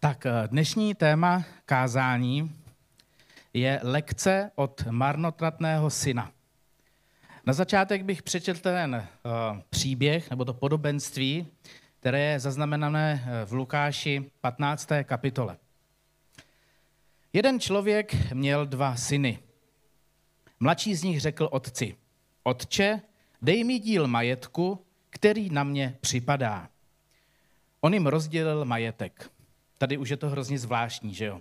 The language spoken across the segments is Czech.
Tak eh, dnešní téma kázání je lekce od marnotratného syna. Na začátek bych přečetl ten uh, příběh nebo to podobenství, které je zaznamenané eh, v Lukáši 15. kapitole. Jeden člověk měl dva syny. Mladší z nich řekl otci, otče, dej mi díl majetku, který na mě připadá. On jim rozdělil majetek. Tady už je to hrozně zvláštní, že jo?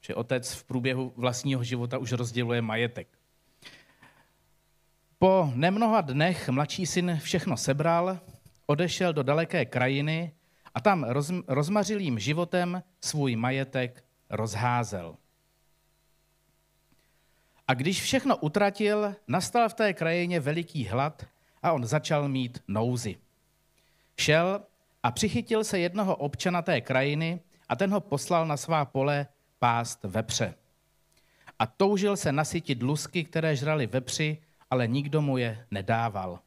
Že otec v průběhu vlastního života už rozděluje majetek. Po nemnoha dnech mladší syn všechno sebral, odešel do daleké krajiny a tam roz, rozmařilým životem svůj majetek rozházel. A když všechno utratil, nastal v té krajině veliký hlad a on začal mít nouzy. Šel a přichytil se jednoho občana té krajiny a ten ho poslal na svá pole pást vepře. A toužil se nasytit lusky, které žrali vepři, ale nikdo mu je nedával.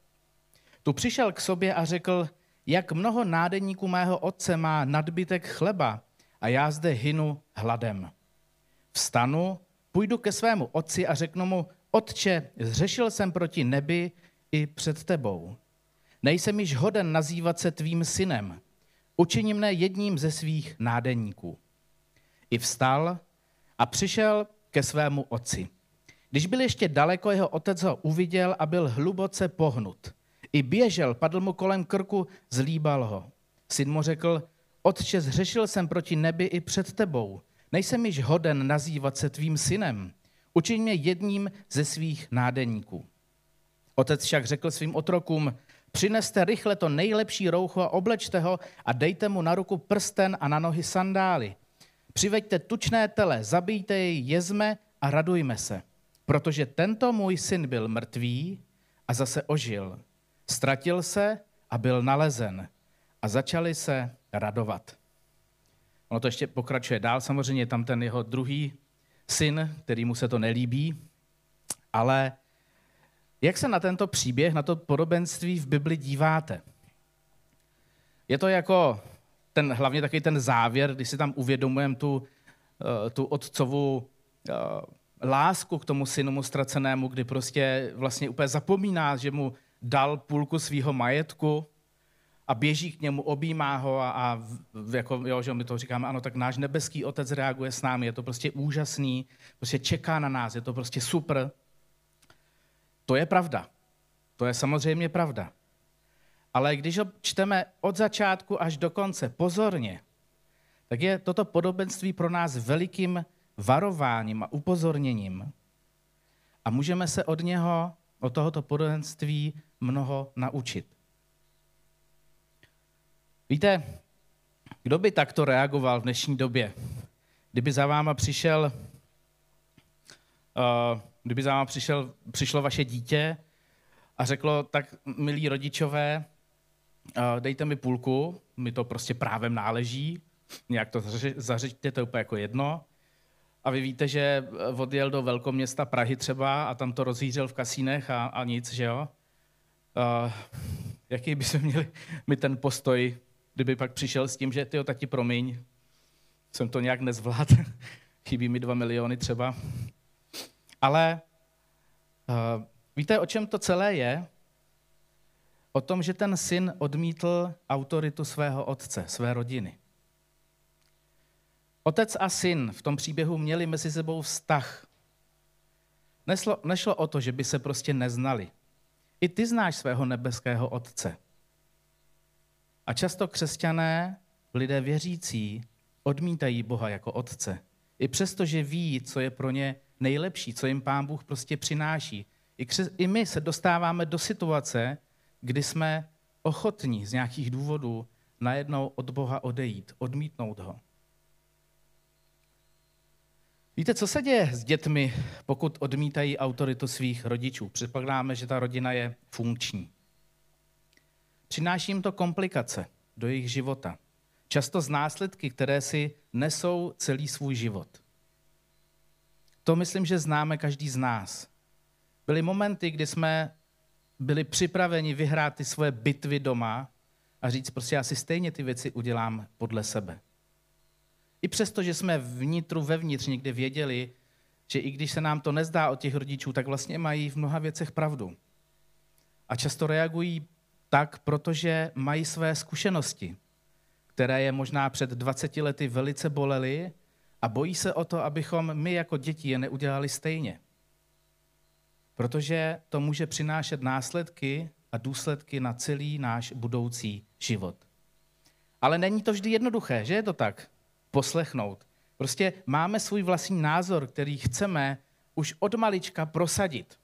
Tu přišel k sobě a řekl, jak mnoho nádeníků mého otce má nadbytek chleba a já zde hynu hladem. Vstanu, půjdu ke svému otci a řeknu mu, otče, zřešil jsem proti nebi i před tebou. Nejsem již hoden nazývat se tvým synem. Učiní mne jedním ze svých nádeníků. I vstal a přišel ke svému otci. Když byl ještě daleko, jeho otec ho uviděl a byl hluboce pohnut. I běžel, padl mu kolem krku, zlíbal ho. Syn mu řekl, otče, zřešil jsem proti nebi i před tebou. Nejsem již hoden nazývat se tvým synem. Učiň mě jedním ze svých nádeníků. Otec však řekl svým otrokům, přineste rychle to nejlepší roucho a oblečte ho a dejte mu na ruku prsten a na nohy sandály. Přiveďte tučné tele, zabijte jej, jezme a radujme se. Protože tento můj syn byl mrtvý a zase ožil. Ztratil se a byl nalezen. A začali se radovat. Ono to ještě pokračuje dál, samozřejmě tam ten jeho druhý syn, který mu se to nelíbí, ale jak se na tento příběh, na to podobenství v Bibli díváte? Je to jako ten, hlavně taky ten závěr, když si tam uvědomujeme tu, eh, tu otcovou eh, lásku k tomu synu ztracenému, kdy prostě vlastně úplně zapomíná, že mu dal půlku svého majetku a běží k němu, objímá ho a, a jako, jo, že my to říkáme, ano, tak náš nebeský otec reaguje s námi, je to prostě úžasný, prostě čeká na nás, je to prostě super. To je pravda. To je samozřejmě pravda. Ale když ho čteme od začátku až do konce pozorně, tak je toto podobenství pro nás velikým varováním a upozorněním. A můžeme se od něho, od tohoto podobenství, mnoho naučit. Víte, kdo by takto reagoval v dnešní době? Kdyby za váma přišel, uh, kdyby za váma přišel, přišlo vaše dítě a řeklo, tak milí rodičové, dejte mi půlku, mi to prostě právem náleží, nějak to zařiďte, to je úplně jako jedno. A vy víte, že odjel do velkoměsta Prahy třeba a tam to rozhýřel v kasínech a, a nic, že jo? Uh, jaký by se měli mi ten postoj kdyby pak přišel s tím, že ty tati, promiň, jsem to nějak nezvládl, chybí mi dva miliony třeba. Ale uh, víte, o čem to celé je? O tom, že ten syn odmítl autoritu svého otce, své rodiny. Otec a syn v tom příběhu měli mezi sebou vztah. Neslo, nešlo o to, že by se prostě neznali. I ty znáš svého nebeského otce. A často křesťané, lidé věřící, odmítají Boha jako otce. I přesto, že ví, co je pro ně nejlepší, co jim pán Bůh prostě přináší. I, my se dostáváme do situace, kdy jsme ochotní z nějakých důvodů najednou od Boha odejít, odmítnout ho. Víte, co se děje s dětmi, pokud odmítají autoritu svých rodičů? Předpokládáme, že ta rodina je funkční. Přináší jim to komplikace do jejich života. Často z následky, které si nesou celý svůj život. To myslím, že známe každý z nás. Byly momenty, kdy jsme byli připraveni vyhrát ty svoje bitvy doma a říct, prostě já si stejně ty věci udělám podle sebe. I přesto, že jsme vnitru, vevnitř někde věděli, že i když se nám to nezdá od těch rodičů, tak vlastně mají v mnoha věcech pravdu. A často reagují tak, protože mají své zkušenosti, které je možná před 20 lety velice bolely a bojí se o to, abychom my jako děti je neudělali stejně. Protože to může přinášet následky a důsledky na celý náš budoucí život. Ale není to vždy jednoduché, že je to tak? Poslechnout. Prostě máme svůj vlastní názor, který chceme už od malička prosadit.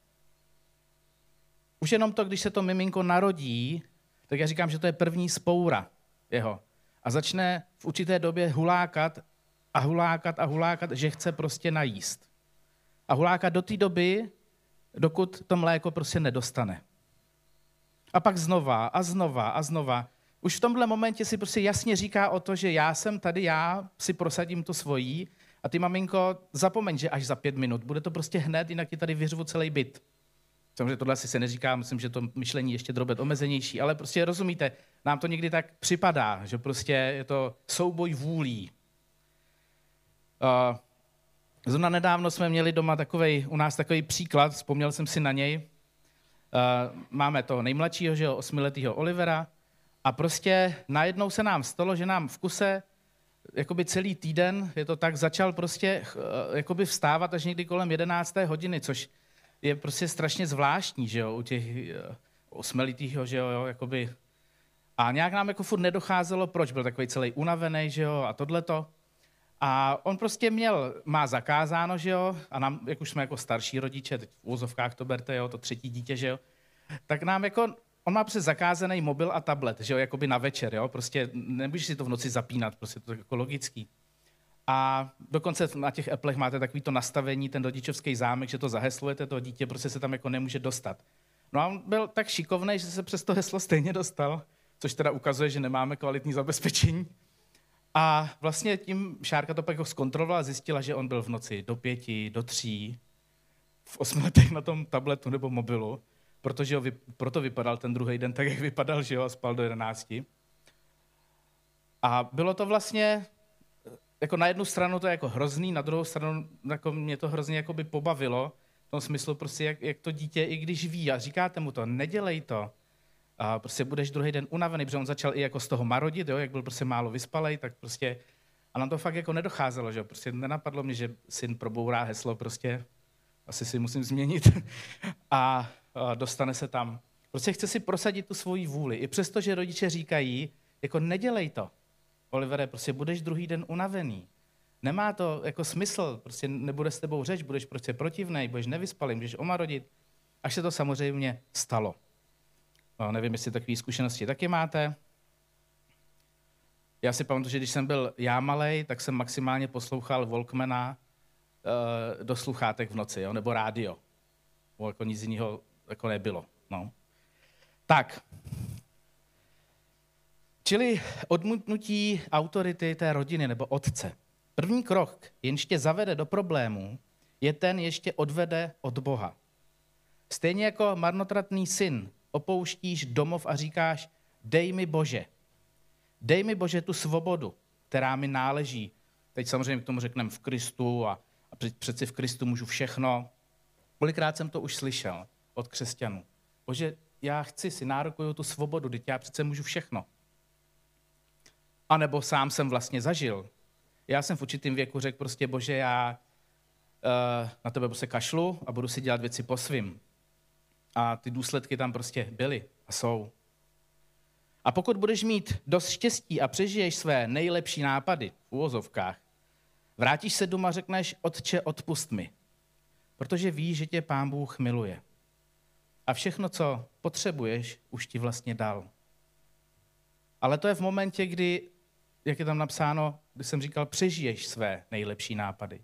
Už jenom to, když se to miminko narodí, tak já říkám, že to je první spoura jeho. A začne v určité době hulákat a hulákat a hulákat, že chce prostě najíst. A hulákat do té doby, dokud to mléko prostě nedostane. A pak znova a znova a znova. Už v tomhle momentě si prostě jasně říká o to, že já jsem tady, já si prosadím to svojí a ty maminko, zapomeň, že až za pět minut. Bude to prostě hned, jinak ti tady vyřvu celý byt. Samozřejmě tohle asi se neříká, myslím, že to myšlení ještě drobet omezenější, ale prostě rozumíte, nám to někdy tak připadá, že prostě je to souboj vůlí. Uh, zrovna nedávno jsme měli doma takovej, u nás takový příklad, vzpomněl jsem si na něj. Uh, máme toho nejmladšího, že jo, osmiletého Olivera, a prostě najednou se nám stalo, že nám v kuse jakoby celý týden, je to tak, začal prostě jakoby vstávat až někdy kolem 11. hodiny, což je prostě strašně zvláštní, že jo, u těch eh, osmelitýho, že jo, jakoby. A nějak nám jako furt nedocházelo, proč byl takový celý unavený, že jo, a tohleto. A on prostě měl, má zakázáno, že jo, a nám, jak už jsme jako starší rodiče, teď v úzovkách to berte, jo, to třetí dítě, že jo, tak nám jako, on má přes zakázaný mobil a tablet, že jo, jakoby na večer, jo, prostě nemůžeš si to v noci zapínat, prostě to je jako logický. A dokonce na těch Applech máte takový to nastavení, ten rodičovský zámek, že to zaheslujete, to dítě prostě se tam jako nemůže dostat. No a on byl tak šikovný, že se přes to heslo stejně dostal, což teda ukazuje, že nemáme kvalitní zabezpečení. A vlastně tím Šárka to pak jako zkontrolovala a zjistila, že on byl v noci do pěti, do tří, v osmi letech na tom tabletu nebo mobilu, protože ho, proto vypadal ten druhý den tak, jak vypadal, že jo, a spal do jedenácti. A bylo to vlastně jako na jednu stranu to je jako hrozný, na druhou stranu jako mě to hrozně jako by pobavilo, v tom smyslu prostě, jak, jak to dítě, i když ví a říkáte mu to, nedělej to, a prostě budeš druhý den unavený, protože on začal i jako z toho marodit, jo, jak byl prostě málo vyspalej, tak prostě, a nám to fakt jako nedocházelo, že prostě nenapadlo mě, že syn probourá heslo, prostě asi si musím změnit a, a dostane se tam. Prostě chce si prosadit tu svoji vůli, i přesto, že rodiče říkají, jako nedělej to, Olivere, prostě budeš druhý den unavený. Nemá to jako smysl, prostě nebude s tebou řeč, budeš prostě protivnej, budeš nevyspalý, můžeš omarodit. Až se to samozřejmě stalo. Nevím, jestli takové zkušenosti taky máte. Já si pamatuju, že když jsem byl já malej, tak jsem maximálně poslouchal Walkmana uh, do sluchátek v noci, jo, nebo rádio. Bo jako nic jiného jako nebylo. No. Tak, Čili odmutnutí autority té rodiny nebo otce. První krok, jenž tě zavede do problému, je ten, ještě odvede od Boha. Stejně jako marnotratný syn opouštíš domov a říkáš, dej mi Bože, dej mi Bože tu svobodu, která mi náleží. Teď samozřejmě k tomu řekneme v Kristu a, a přeci v Kristu můžu všechno. Kolikrát jsem to už slyšel od křesťanů. Bože, já chci si nárokuju tu svobodu, teď já přece můžu všechno. A nebo sám jsem vlastně zažil. Já jsem v určitém věku řekl prostě, bože, já uh, na tebe se kašlu a budu si dělat věci po svým. A ty důsledky tam prostě byly a jsou. A pokud budeš mít dost štěstí a přežiješ své nejlepší nápady v úvozovkách, vrátíš se doma a řekneš, otče, odpust mi, protože víš, že tě pán Bůh miluje. A všechno, co potřebuješ, už ti vlastně dal. Ale to je v momentě, kdy jak je tam napsáno, když jsem říkal, přežiješ své nejlepší nápady.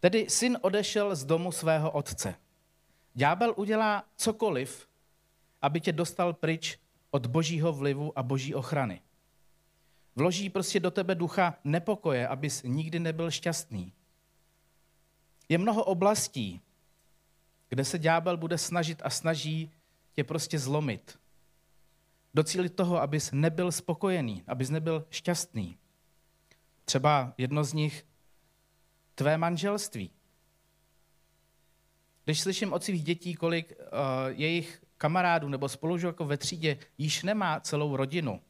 Tedy syn odešel z domu svého otce. Ďábel udělá cokoliv, aby tě dostal pryč od božího vlivu a boží ochrany. Vloží prostě do tebe ducha nepokoje, abys nikdy nebyl šťastný. Je mnoho oblastí, kde se ďábel bude snažit a snaží tě prostě zlomit docílit toho, abys nebyl spokojený, abys nebyl šťastný. Třeba jedno z nich, tvé manželství. Když slyším od svých dětí, kolik uh, jejich kamarádů nebo spolužáků ve třídě již nemá celou rodinu,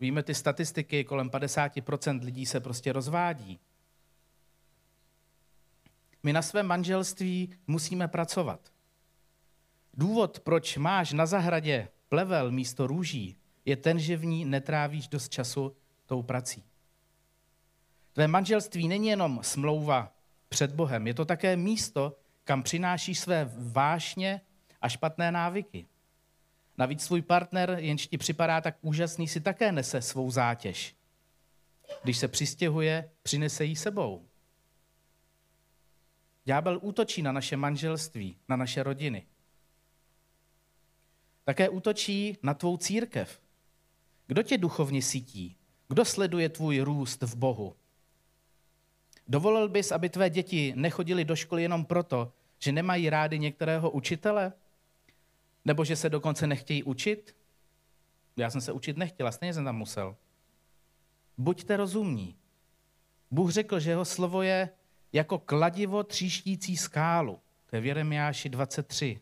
víme ty statistiky, kolem 50% lidí se prostě rozvádí. My na svém manželství musíme pracovat. Důvod, proč máš na zahradě plevel místo růží, je ten, že v ní netrávíš dost času tou prací. Tvé manželství není jenom smlouva před Bohem, je to také místo, kam přinášíš své vášně a špatné návyky. Navíc svůj partner, jenž ti připadá tak úžasný, si také nese svou zátěž. Když se přistěhuje, přinese ji sebou. Ďábel útočí na naše manželství, na naše rodiny. Také útočí na tvou církev. Kdo tě duchovně sítí? Kdo sleduje tvůj růst v Bohu? Dovolil bys, aby tvé děti nechodili do školy jenom proto, že nemají rádi některého učitele? Nebo že se dokonce nechtějí učit? Já jsem se učit nechtěla, stejně jsem tam musel. Buďte rozumní. Bůh řekl, že jeho slovo je jako kladivo tříštící skálu. To je v Jeremiáši 23.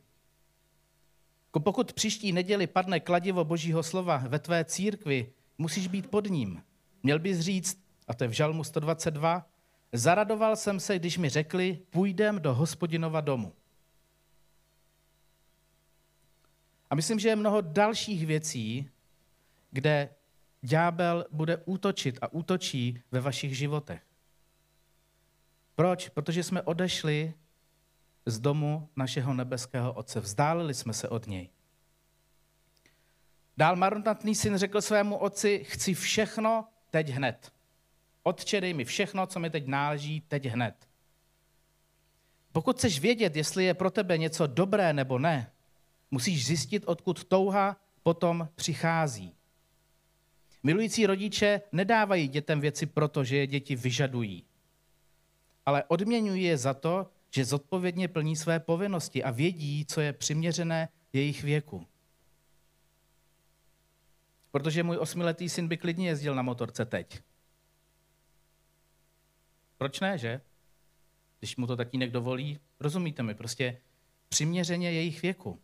Jako pokud příští neděli padne kladivo božího slova ve tvé církvi, musíš být pod ním. Měl bys říct, a to je v Žalmu 122, zaradoval jsem se, když mi řekli, půjdem do hospodinova domu. A myslím, že je mnoho dalších věcí, kde ďábel bude útočit a útočí ve vašich životech. Proč? Protože jsme odešli z domu našeho nebeského Otce. Vzdálili jsme se od něj. Dál marnotný syn řekl svému otci, chci všechno teď hned. Otče, dej mi všechno, co mi teď náleží, teď hned. Pokud chceš vědět, jestli je pro tebe něco dobré nebo ne, musíš zjistit, odkud touha potom přichází. Milující rodiče nedávají dětem věci proto, že je děti vyžadují, ale odměňují je za to, že zodpovědně plní své povinnosti a vědí, co je přiměřené jejich věku. Protože můj osmiletý syn by klidně jezdil na motorce teď. Proč ne, že? Když mu to tatínek dovolí, rozumíte mi, prostě přiměřeně jejich věku.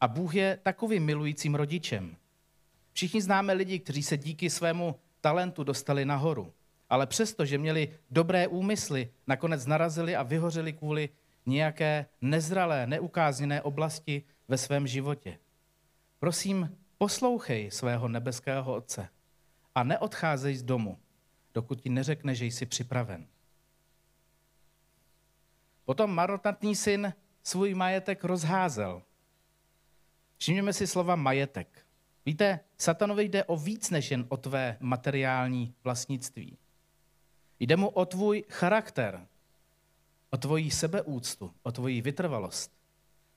A Bůh je takovým milujícím rodičem. Všichni známe lidi, kteří se díky svému talentu dostali nahoru ale přesto, že měli dobré úmysly, nakonec narazili a vyhořeli kvůli nějaké nezralé, neukázněné oblasti ve svém životě. Prosím, poslouchej svého nebeského Otce a neodcházej z domu, dokud ti neřekne, že jsi připraven. Potom marnotratný syn svůj majetek rozházel. Všimněme si slova majetek. Víte, satanovi jde o víc než jen o tvé materiální vlastnictví. Jde mu o tvůj charakter, o tvoji sebeúctu, o tvoji vytrvalost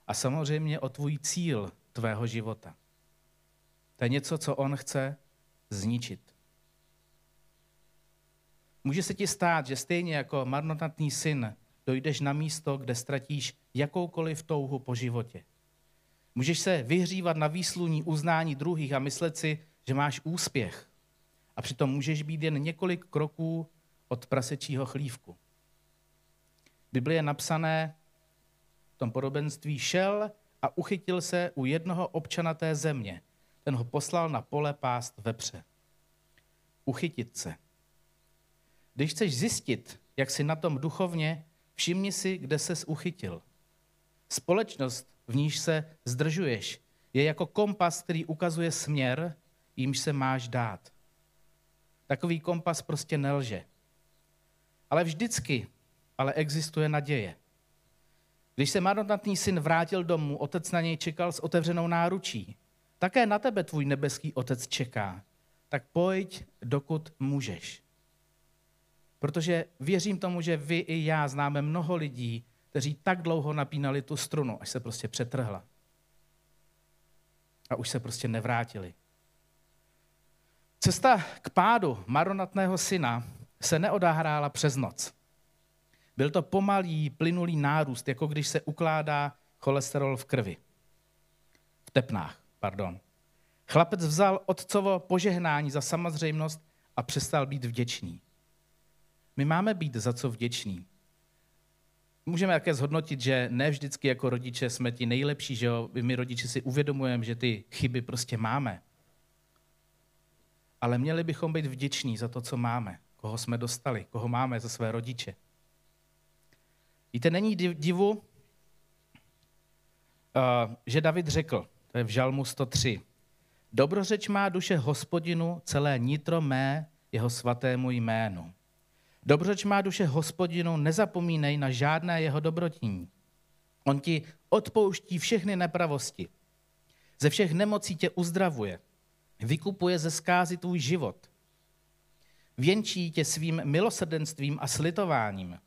a samozřejmě o tvůj cíl tvého života. To je něco, co on chce zničit. Může se ti stát, že stejně jako marnotratný syn dojdeš na místo, kde ztratíš jakoukoliv touhu po životě. Můžeš se vyhřívat na výsluní uznání druhých a myslet si, že máš úspěch. A přitom můžeš být jen několik kroků od prasečího chlívku. Bibli je napsané v tom podobenství šel a uchytil se u jednoho občana té země. Ten ho poslal na pole pást vepře. Uchytit se. Když chceš zjistit, jak jsi na tom duchovně, všimni si, kde ses uchytil. Společnost, v níž se zdržuješ, je jako kompas, který ukazuje směr, jímž se máš dát. Takový kompas prostě nelže. Ale vždycky ale existuje naděje. Když se marnotratný syn vrátil domů, otec na něj čekal s otevřenou náručí. Také na tebe tvůj nebeský otec čeká. Tak pojď, dokud můžeš. Protože věřím tomu, že vy i já známe mnoho lidí, kteří tak dlouho napínali tu strunu, až se prostě přetrhla. A už se prostě nevrátili. Cesta k pádu maronatného syna se neodahrála přes noc. Byl to pomalý, plynulý nárůst, jako když se ukládá cholesterol v krvi. V tepnách, pardon. Chlapec vzal otcovo požehnání za samozřejmost a přestal být vděčný. My máme být za co vděční. Můžeme také zhodnotit, že ne vždycky jako rodiče jsme ti nejlepší, že jo? My rodiče si uvědomujeme, že ty chyby prostě máme. Ale měli bychom být vděční za to, co máme, koho jsme dostali, koho máme za své rodiče. Víte, není divu, eh, že David řekl, to je v Žalmu 103, Dobrořeč má duše hospodinu, celé nitro mé, jeho svatému jménu. Dobrořeč má duše hospodinu, nezapomínej na žádné jeho dobrotní. On ti odpouští všechny nepravosti. Ze všech nemocí tě uzdravuje. Vykupuje ze zkázy tvůj život. Věnčí tě svým milosrdenstvím a slitováním.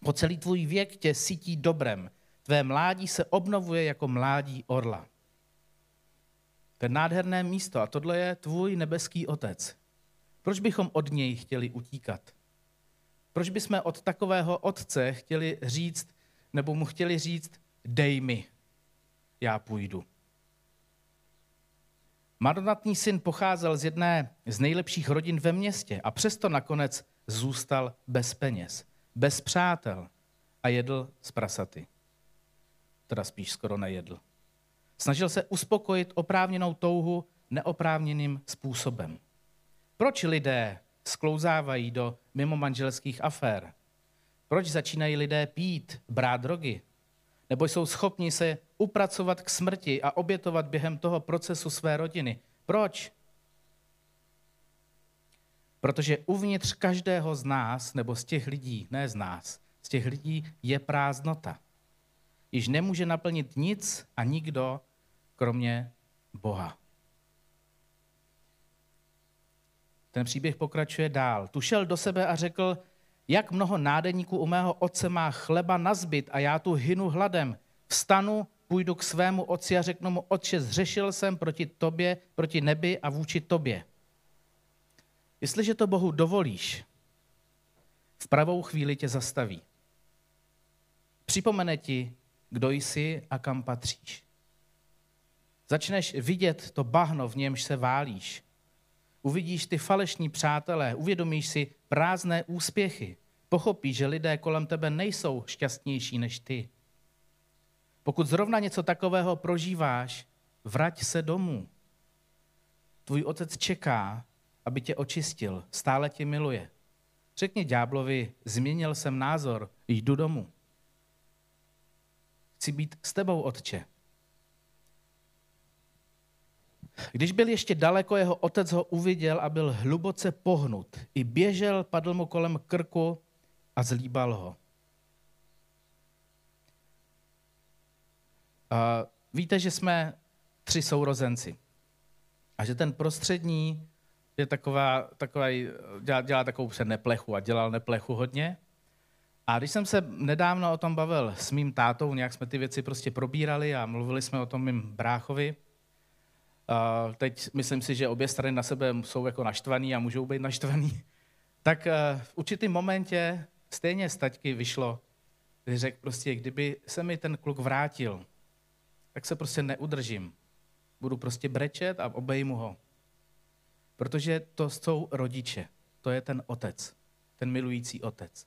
Po celý tvůj věk tě sytí dobrem. Tvé mládí se obnovuje jako mládí orla. To je nádherné místo a tohle je tvůj nebeský otec. Proč bychom od něj chtěli utíkat? Proč bychom od takového otce chtěli říct, nebo mu chtěli říct, dej mi, já půjdu. Marnotný syn pocházel z jedné z nejlepších rodin ve městě a přesto nakonec zůstal bez peněz, bez přátel a jedl z prasaty. Teda spíš skoro nejedl. Snažil se uspokojit oprávněnou touhu neoprávněným způsobem. Proč lidé sklouzávají do mimomanželských afér? Proč začínají lidé pít, brát drogy? Nebo jsou schopni se upracovat k smrti a obětovat během toho procesu své rodiny? Proč? Protože uvnitř každého z nás, nebo z těch lidí, ne z nás, z těch lidí je prázdnota. Již nemůže naplnit nic a nikdo, kromě Boha. Ten příběh pokračuje dál. Tu šel do sebe a řekl, jak mnoho nádeníků u mého otce má chleba na zbyt a já tu hynu hladem. Vstanu, půjdu k svému otci a řeknu mu, otče, zřešil jsem proti tobě, proti nebi a vůči tobě. Jestliže to Bohu dovolíš, v pravou chvíli tě zastaví. Připomene ti, kdo jsi a kam patříš. Začneš vidět to bahno, v němž se válíš. Uvidíš ty falešní přátelé, uvědomíš si prázdné úspěchy. Pochopíš, že lidé kolem tebe nejsou šťastnější než ty. Pokud zrovna něco takového prožíváš, vrať se domů. Tvůj otec čeká, aby tě očistil, stále tě miluje. Řekni ďáblovi, změnil jsem názor, jdu domů. Chci být s tebou, otče. Když byl ještě daleko, jeho otec ho uviděl a byl hluboce pohnut. I běžel, padl mu kolem krku a zlíbal ho. A víte, že jsme tři sourozenci. A že ten prostřední je taková, taková dělá, dělá takovou neplechu a dělal neplechu hodně. A když jsem se nedávno o tom bavil s mým tátou, nějak jsme ty věci prostě probírali a mluvili jsme o tom mým bráchovi, Teď myslím si, že obě strany na sebe jsou jako naštvaný a můžou být naštvaný. Tak uh, v určitém momentě stejně z taťky vyšlo, když řekl prostě, kdyby se mi ten kluk vrátil, tak se prostě neudržím. Budu prostě brečet a obejmu ho. Protože to jsou rodiče. To je ten otec. Ten milující otec.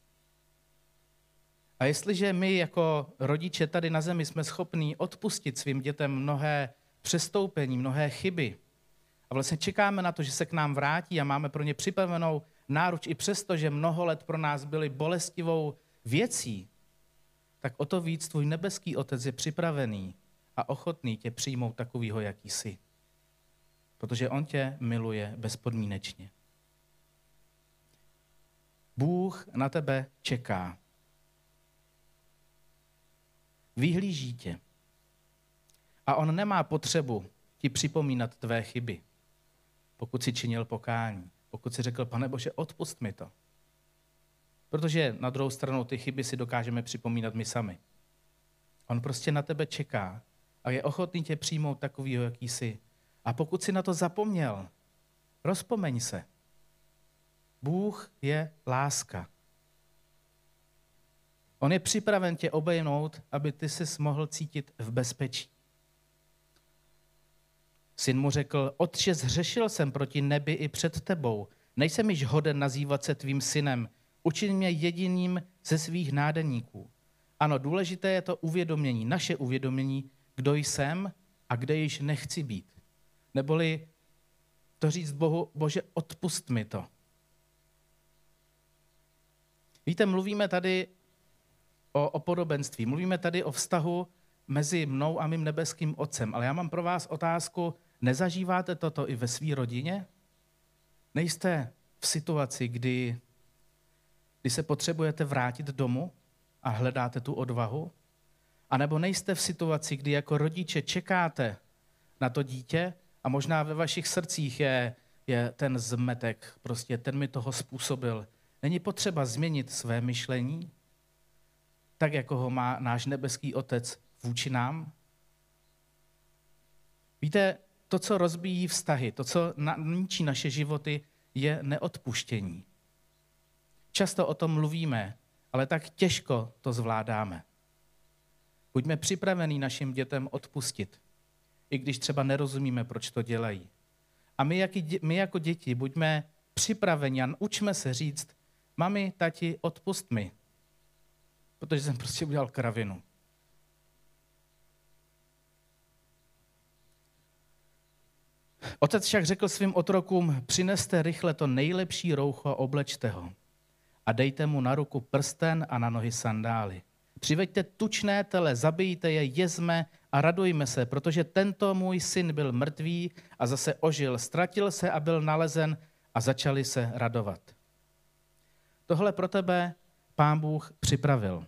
A jestliže my jako rodiče tady na zemi jsme schopní odpustit svým dětem mnohé přestoupení, mnohé chyby. A vlastně čekáme na to, že se k nám vrátí a máme pro ně připravenou náruč i přesto, že mnoho let pro nás byly bolestivou věcí, tak o to víc tvůj nebeský otec je připravený a ochotný tě přijmout takovýho, jaký jsi. Protože on tě miluje bezpodmínečně. Bůh na tebe čeká. Vyhlíží tě. A on nemá potřebu ti připomínat tvé chyby, pokud si činil pokání, pokud si řekl, pane Bože, odpust mi to. Protože na druhou stranu ty chyby si dokážeme připomínat my sami. On prostě na tebe čeká a je ochotný tě přijmout takovýho, jaký jsi. A pokud si na to zapomněl, rozpomeň se. Bůh je láska. On je připraven tě obejmout, aby ty se mohl cítit v bezpečí. Syn mu řekl, otče, zřešil jsem proti nebi i před tebou. nejsem již hoden nazývat se tvým synem, učin mě jediným ze svých nádeníků. Ano, důležité je to uvědomění, naše uvědomění, kdo jsem a kde již nechci být. Neboli to říct Bohu, Bože, odpust mi to. Víte, mluvíme tady o, o podobenství, mluvíme tady o vztahu mezi mnou a mým nebeským otcem, ale já mám pro vás otázku, nezažíváte toto i ve své rodině? Nejste v situaci, kdy, kdy se potřebujete vrátit domů a hledáte tu odvahu? A nebo nejste v situaci, kdy jako rodiče čekáte na to dítě a možná ve vašich srdcích je, je ten zmetek, prostě ten mi toho způsobil. Není potřeba změnit své myšlení, tak jako ho má náš nebeský otec vůči nám? Víte, to, co rozbíjí vztahy, to, co ničí naše životy, je neodpuštění. Často o tom mluvíme, ale tak těžko to zvládáme. Buďme připravení našim dětem odpustit, i když třeba nerozumíme, proč to dělají. A my, jak, my jako děti buďme připraveni a učme se říct, mami, tati, odpust mi, protože jsem prostě udělal kravinu. Otec však řekl svým otrokům, přineste rychle to nejlepší roucho oblečte ho a dejte mu na ruku prsten a na nohy sandály. Přiveďte tučné tele, zabijte je, jezme a radujme se, protože tento můj syn byl mrtvý a zase ožil, ztratil se a byl nalezen a začali se radovat. Tohle pro tebe pán Bůh připravil.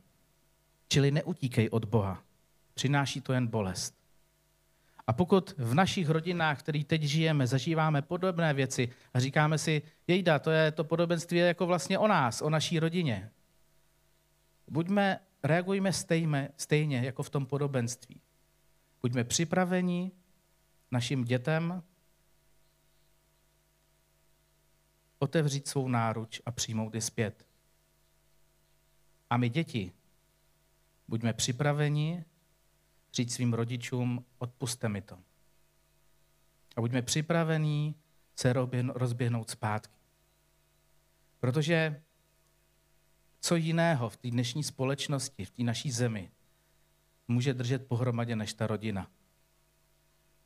Čili neutíkej od Boha. Přináší to jen bolest. A pokud v našich rodinách, který teď žijeme, zažíváme podobné věci a říkáme si, jejda, to je to podobenství jako vlastně o nás, o naší rodině. Buďme, reagujme stejně, stejně jako v tom podobenství. Buďme připraveni našim dětem otevřít svou náruč a přijmout je zpět. A my děti, buďme připraveni říct svým rodičům, odpuste mi to. A buďme připravení se rozběhnout zpátky. Protože co jiného v té dnešní společnosti, v té naší zemi, může držet pohromadě než ta rodina.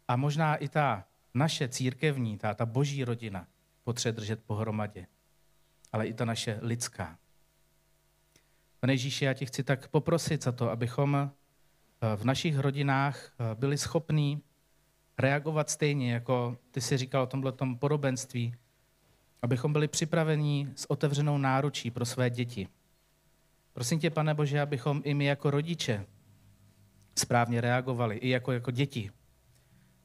A možná i ta naše církevní, ta, ta boží rodina potřebuje držet pohromadě. Ale i ta naše lidská. Pane Ježíši, já tě chci tak poprosit za to, abychom v našich rodinách eh, byli schopní reagovat stejně, jako ty si říkal o tomhle podobenství, abychom byli připraveni s otevřenou náručí pro své děti. Prosím tě, pane Bože, abychom i my jako rodiče správně reagovali, i jako, jako děti.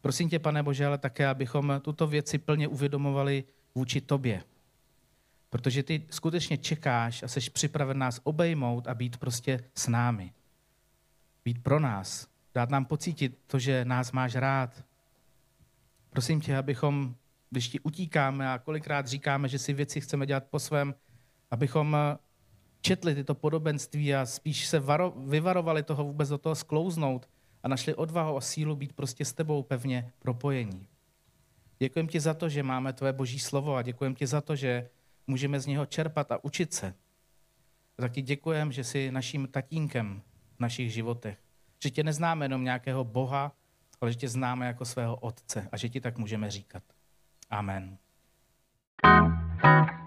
Prosím tě, pane Bože, ale také, abychom tuto věci plně uvědomovali vůči tobě. Protože ty skutečně čekáš a jsi připraven nás obejmout a být prostě s námi být pro nás, dát nám pocítit to, že nás máš rád. Prosím tě, abychom, když ti utíkáme a kolikrát říkáme, že si věci chceme dělat po svém, abychom četli tyto podobenství a spíš se varo, vyvarovali toho vůbec do toho sklouznout a našli odvahu a sílu být prostě s tebou pevně propojení. Děkujem ti za to, že máme tvoje boží slovo a děkujem ti za to, že můžeme z něho čerpat a učit se. Taky děkujem, že jsi naším tatínkem, v našich životech. Že tě neznáme jenom nějakého Boha, ale že tě známe jako svého Otce a že ti tak můžeme říkat. Amen. thank you